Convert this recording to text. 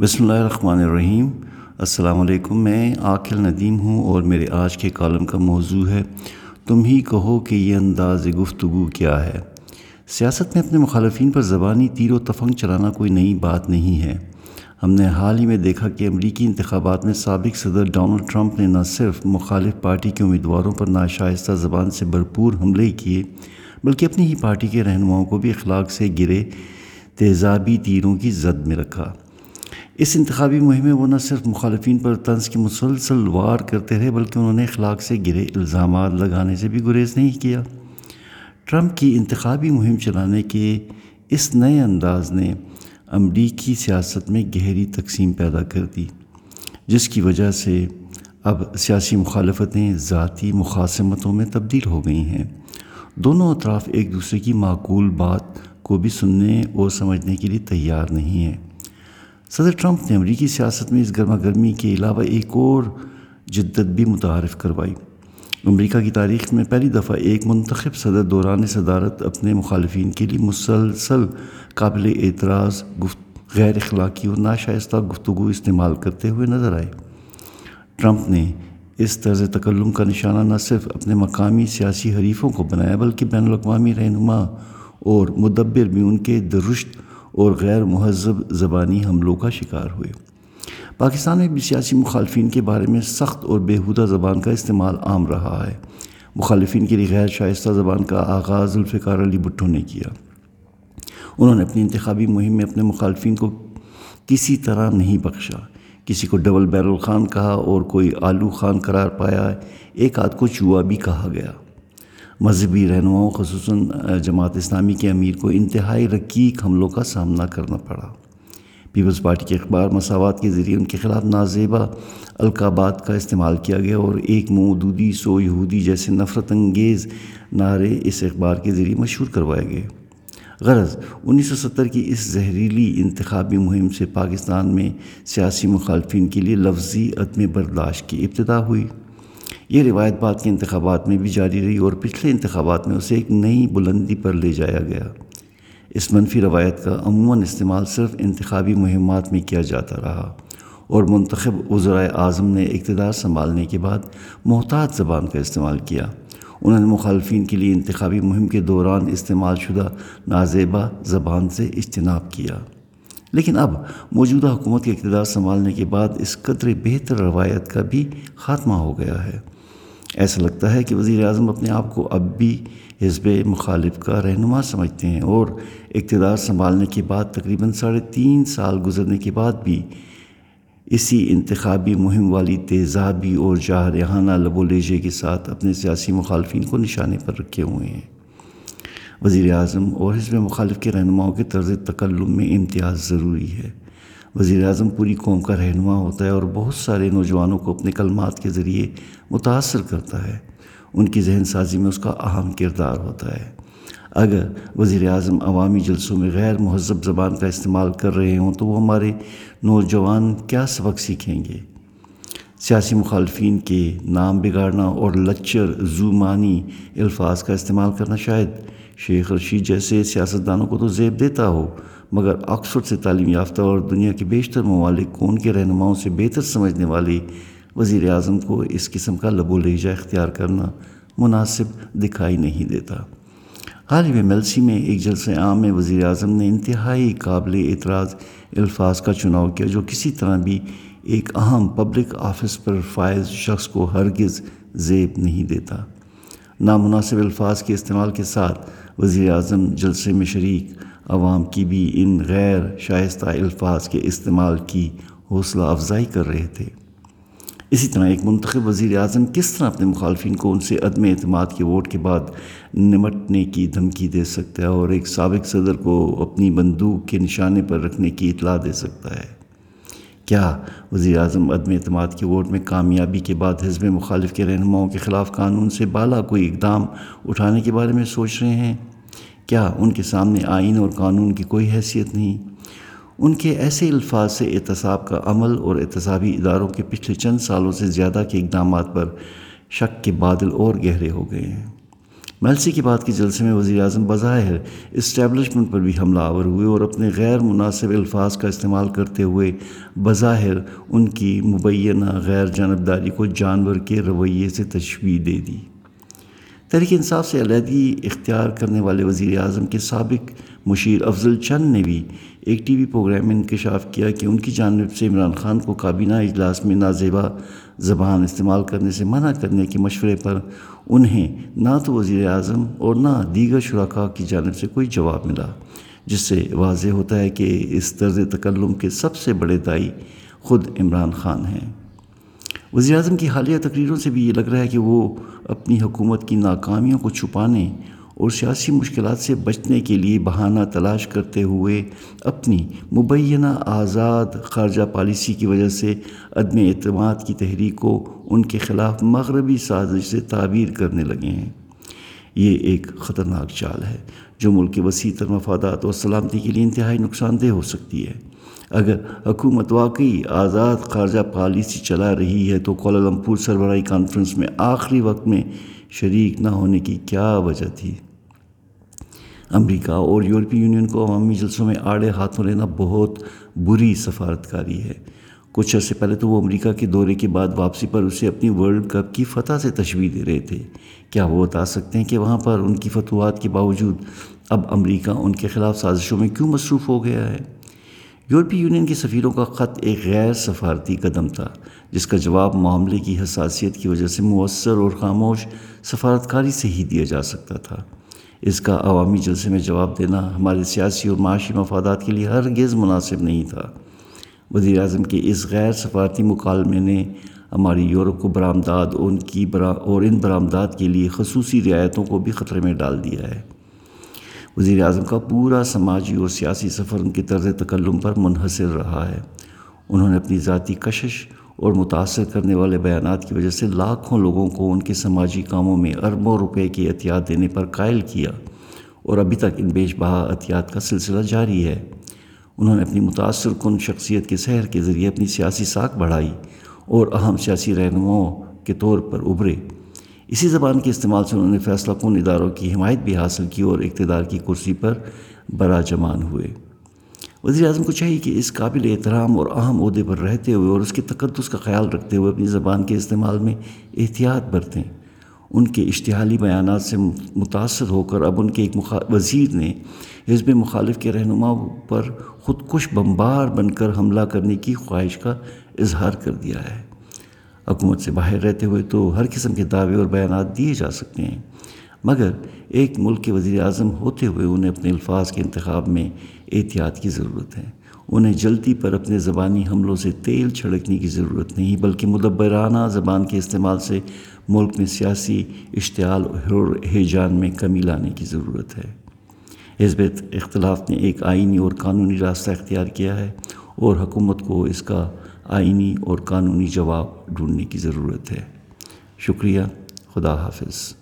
بسم اللہ الرحمن الرحیم۔ السلام علیکم، میں عاقل ندیم ہوں اور میرے آج کے کالم کا موضوع ہے، تم ہی کہو کہ یہ انداز گفتگو کیا ہے۔ سیاست میں اپنے مخالفین پر زبانی تیر و تفنگ چلانا کوئی نئی بات نہیں ہے۔ ہم نے حال ہی میں دیکھا کہ امریکی انتخابات میں سابق صدر ڈونلڈ ٹرمپ نے نہ صرف مخالف پارٹی کے امیدواروں پر ناشائستہ زبان سے بھرپور حملے کیے، بلکہ اپنی ہی پارٹی کے رہنماؤں کو بھی اخلاق سے گرے، تیزابی تیروں کی زد میں رکھا۔ اس انتخابی مہم میں وہ نہ صرف مخالفین پر طنز کی مسلسل وار کرتے رہے بلکہ انہوں نے اخلاق سے گرے الزامات لگانے سے بھی گریز نہیں کیا۔ ٹرمپ کی انتخابی مہم چلانے کے اس نئے انداز نے امریکی سیاست میں گہری تقسیم پیدا کر دی، جس کی وجہ سے اب سیاسی مخالفتیں ذاتی مخاصمتوں میں تبدیل ہو گئی ہیں۔ دونوں اطراف ایک دوسرے کی معقول بات کو بھی سننے اور سمجھنے کے لیے تیار نہیں ہیں۔ صدر ٹرمپ نے امریکی سیاست میں اس گرما گرمی کے علاوہ ایک اور جدت بھی متعارف کروائی۔ امریکہ کی تاریخ میں پہلی دفعہ ایک منتخب صدر دوران صدارت اپنے مخالفین کے لیے مسلسل قابل اعتراض، گفت، غیر اخلاقی اور ناشائستہ گفتگو استعمال کرتے ہوئے نظر آئے۔ ٹرمپ نے اس طرز تکلم کا نشانہ نہ صرف اپنے مقامی سیاسی حریفوں کو بنایا بلکہ بین الاقوامی رہنما اور مدبر بھی ان کے درشت اور غیر مہذب زبانی حملوں کا شکار ہوئے۔ پاکستان میں بھی سیاسی مخالفین کے بارے میں سخت اور بےحودہ زبان کا استعمال عام رہا ہے۔ مخالفین کے لیے غیر شائستہ زبان کا آغاز الفقار علی بھٹو نے کیا۔ انہوں نے اپنی انتخابی مہم میں اپنے مخالفین کو کسی طرح نہیں بخشا۔ کسی کو ڈبل بیرل خان کہا اور کوئی آلو خان قرار پایا، ایک آدھ کو چوہا بھی کہا گیا۔ مذہبی رہنماؤں، خصوصاً جماعت اسلامی کے امیر کو انتہائی رقیق حملوں کا سامنا کرنا پڑا۔ پیپلز پارٹی کے اخبار مساوات کے ذریعے ان کے خلاف نازیبہ القابات کا استعمال کیا گیا اور ایک مودودی سو یہودی جیسے نفرت انگیز نعرے اس اخبار کے ذریعے مشہور کروائے گئے۔ غرض، انیس سو ستر کی اس زہریلی انتخابی مہم سے پاکستان میں سیاسی مخالفین کے لیے لفظی عدم برداشت کی ابتدا ہوئی۔ یہ روایت بعد کے انتخابات میں بھی جاری رہی اور پچھلے انتخابات میں اسے ایک نئی بلندی پر لے جایا گیا۔ اس منفی روایت کا عموماً استعمال صرف انتخابی مہمات میں کیا جاتا رہا اور منتخب وزرائے اعظم نے اقتدار سنبھالنے کے بعد محتاط زبان کا استعمال کیا۔ انہوں نے مخالفین کے لیے انتخابی مہم کے دوران استعمال شدہ نازیبہ زبان سے اجتناب کیا۔ لیکن اب موجودہ حکومت کے اقتدار سنبھالنے کے بعد اس قدر بہتر روایت کا بھی خاتمہ ہو گیا ہے۔ ایسا لگتا ہے کہ وزیر اعظم اپنے آپ کو اب بھی حزب مخالف کا رہنما سمجھتے ہیں اور اقتدار سنبھالنے کے بعد تقریباً ساڑھے تین سال گزرنے کے بعد بھی اسی انتخابی مہم والی تیزابی اور جاہرحانہ لب و لیجے کے ساتھ اپنے سیاسی مخالفین کو نشانے پر رکھے ہوئے ہیں۔ وزیر اعظم اور حزب مخالف کے رہنماؤں کے طرز تکلم میں امتیاز ضروری ہے۔ وزیر اعظم پوری قوم کا رہنما ہوتا ہے اور بہت سارے نوجوانوں کو اپنے کلمات کے ذریعے متاثر کرتا ہے۔ ان کی ذہن سازی میں اس کا اہم کردار ہوتا ہے۔ اگر وزیر اعظم عوامی جلسوں میں غیر مہذب زبان کا استعمال کر رہے ہوں تو وہ ہمارے نوجوان کیا سبق سیکھیں گے؟ سیاسی مخالفین کے نام بگاڑنا اور لچر زومانی الفاظ کا استعمال کرنا شاید شیخ رشید جیسے سیاستدانوں کو تو زیب دیتا ہو۔ مگر آکسفورڈ سے تعلیم یافتہ اور دنیا کے بیشتر ممالک کو ان کے رہنماؤں سے بہتر سمجھنے والی وزیر اعظم کو اس قسم کا لب و لہجہ اختیار کرنا مناسب دکھائی نہیں دیتا۔ حال ہی میں ملسی میں ایک جلسہ عام میں وزیر اعظم نے انتہائی قابل اعتراض الفاظ کا چناؤ کیا جو کسی طرح بھی ایک اہم پبلک آفس پر فائز شخص کو ہرگز زیب نہیں دیتا۔ نامناسب الفاظ کے استعمال کے ساتھ وزیر اعظم جلسے میں شریک عوام کی بھی ان غیر شائستہ الفاظ کے استعمال کی حوصلہ افزائی کر رہے تھے۔ اسی طرح ایک منتخب وزیر اعظم کس طرح اپنے مخالفین کو ان سے عدم اعتماد کے ووٹ کے بعد نمٹنے کی دھمکی دے سکتا ہے اور ایک سابق صدر کو اپنی بندوق کے نشانے پر رکھنے کی اطلاع دے سکتا ہے؟ کیا وزیر اعظم عدم اعتماد کے ووٹ میں کامیابی کے بعد حزب مخالف کے رہنماؤں کے خلاف قانون سے بالا کوئی اقدام اٹھانے کے بارے میں سوچ رہے ہیں؟ کیا ان کے سامنے آئین اور قانون کی کوئی حیثیت نہیں؟ ان کے ایسے الفاظ سے احتساب کا عمل اور احتسابی اداروں کے پچھلے چند سالوں سے زیادہ کے اقدامات پر شک کے بادل اور گہرے ہو گئے ہیں۔ میلسی کے بعد کے جلسے میں وزیر اعظم بظاہر اسٹیبلشمنٹ پر بھی حملہ آور ہوئے اور اپنے غیر مناسب الفاظ کا استعمال کرتے ہوئے بظاہر ان کی مبینہ غیر جانبداری کو جانور کے رویے سے تشویح دے دی۔ تحریک انصاف سے علیحدگی اختیار کرنے والے وزیر اعظم کے سابق مشیر افضل چند نے بھی ایک ٹی وی پروگرام میں انکشاف کیا کہ ان کی جانب سے عمران خان کو کابینہ اجلاس میں نازیبا زبان استعمال کرنے سے منع کرنے کے مشورے پر انہیں نہ تو وزیر اعظم اور نہ دیگر شرکاء کی جانب سے کوئی جواب ملا، جس سے واضح ہوتا ہے کہ اس طرز تکلم کے سب سے بڑے دائی خود عمران خان ہیں۔ وزیر اعظم کی حالیہ تقریروں سے بھی یہ لگ رہا ہے کہ وہ اپنی حکومت کی ناکامیوں کو چھپانے اور سیاسی مشکلات سے بچنے کے لیے بہانہ تلاش کرتے ہوئے اپنی مبینہ آزاد خارجہ پالیسی کی وجہ سے عدم اعتماد کی تحریک کو ان کے خلاف مغربی سازش سے تعبیر کرنے لگے ہیں۔ یہ ایک خطرناک چال ہے۔ جو ملک کے وسیع تر مفادات اور سلامتی کے لیے انتہائی نقصان دہ ہو سکتی ہے۔ اگر حکومت واقعی آزاد خارجہ پالیسی چلا رہی ہے تو کولالمپور سربراہی کانفرنس میں آخری وقت میں شریک نہ ہونے کی کیا وجہ تھی؟ امریکہ اور یورپی یونین کو عوامی جلسوں میں آڑے ہاتھوں لینا بہت بری سفارتکاری ہے۔ کچھ عرصے پہلے تو وہ امریکہ کے دورے کے بعد واپسی پر اسے اپنی ورلڈ کپ کی فتح سے تشویح دے رہے تھے۔ کیا وہ بتا سکتے ہیں کہ وہاں پر ان کی فتوحات کے باوجود اب امریکہ ان کے خلاف سازشوں میں کیوں مصروف ہو گیا ہے؟ یورپی یونین کے سفیروں کا خط ایک غیر سفارتی قدم تھا، جس کا جواب معاملے کی حساسیت کی وجہ سے مؤثر اور خاموش سفارتکاری سے ہی دیا جا سکتا تھا۔ اس کا عوامی جلسے میں جواب دینا ہمارے سیاسی اور معاشی مفادات کے لیے ہرگز مناسب نہیں تھا۔ وزیر اعظم کے اس غیر سفارتی مکالمے نے ہماری یورپ کو برآمدات ان کی برا اور ان برآمدات کے لیے خصوصی رعایتوں کو بھی خطرے میں ڈال دیا ہے۔ وزیر اعظم کا پورا سماجی اور سیاسی سفر ان کے طرز تکلم پر منحصر رہا ہے۔ انہوں نے اپنی ذاتی کشش اور متاثر کرنے والے بیانات کی وجہ سے لاکھوں لوگوں کو ان کے سماجی کاموں میں اربوں روپے کی احتیاط دینے پر قائل کیا اور ابھی تک ان بیش بہا احتیاط کا سلسلہ جاری ہے۔ انہوں نے اپنی متاثر کن شخصیت کے سحر کے ذریعے اپنی سیاسی ساکھ بڑھائی اور اہم سیاسی رہنماؤں کے طور پر ابھرے۔ اسی زبان کے استعمال سے انہوں نے فیصلہ کن اداروں کی حمایت بھی حاصل کی اور اقتدار کی کرسی پر برا جمان ہوئے۔ وزیر اعظم کو چاہیے کہ اس قابل احترام اور اہم عہدے پر رہتے ہوئے اور اس کے تقدس کا خیال رکھتے ہوئے اپنی زبان کے استعمال میں احتیاط برتیں۔ ان کے اشتہالی بیانات سے متاثر ہو کر اب ان کے ایک وزیر نے حزب مخالف کے رہنما پر خود کش بمبار بن کر حملہ کرنے کی خواہش کا اظہار کر دیا ہے۔ حکومت سے باہر رہتے ہوئے تو ہر قسم کے دعوے اور بیانات دیے جا سکتے ہیں۔ مگر ایک ملک کے وزیر اعظم ہوتے ہوئے انہیں اپنے الفاظ کے انتخاب میں احتیاط کی ضرورت ہے۔ انہیں جلدی پر اپنے زبانی حملوں سے تیل چھڑکنے کی ضرورت نہیں، بلکہ مدبرانہ زبان کے استعمال سے ملک میں سیاسی اشتعال اور ہیجان میں کمی لانے کی ضرورت ہے۔ حزب اختلاف نے ایک آئینی اور قانونی راستہ اختیار کیا ہے اور حکومت کو اس کا آئینی اور قانونی جواب ڈھونڈنے کی ضرورت ہے۔ شکریہ خدا حافظ۔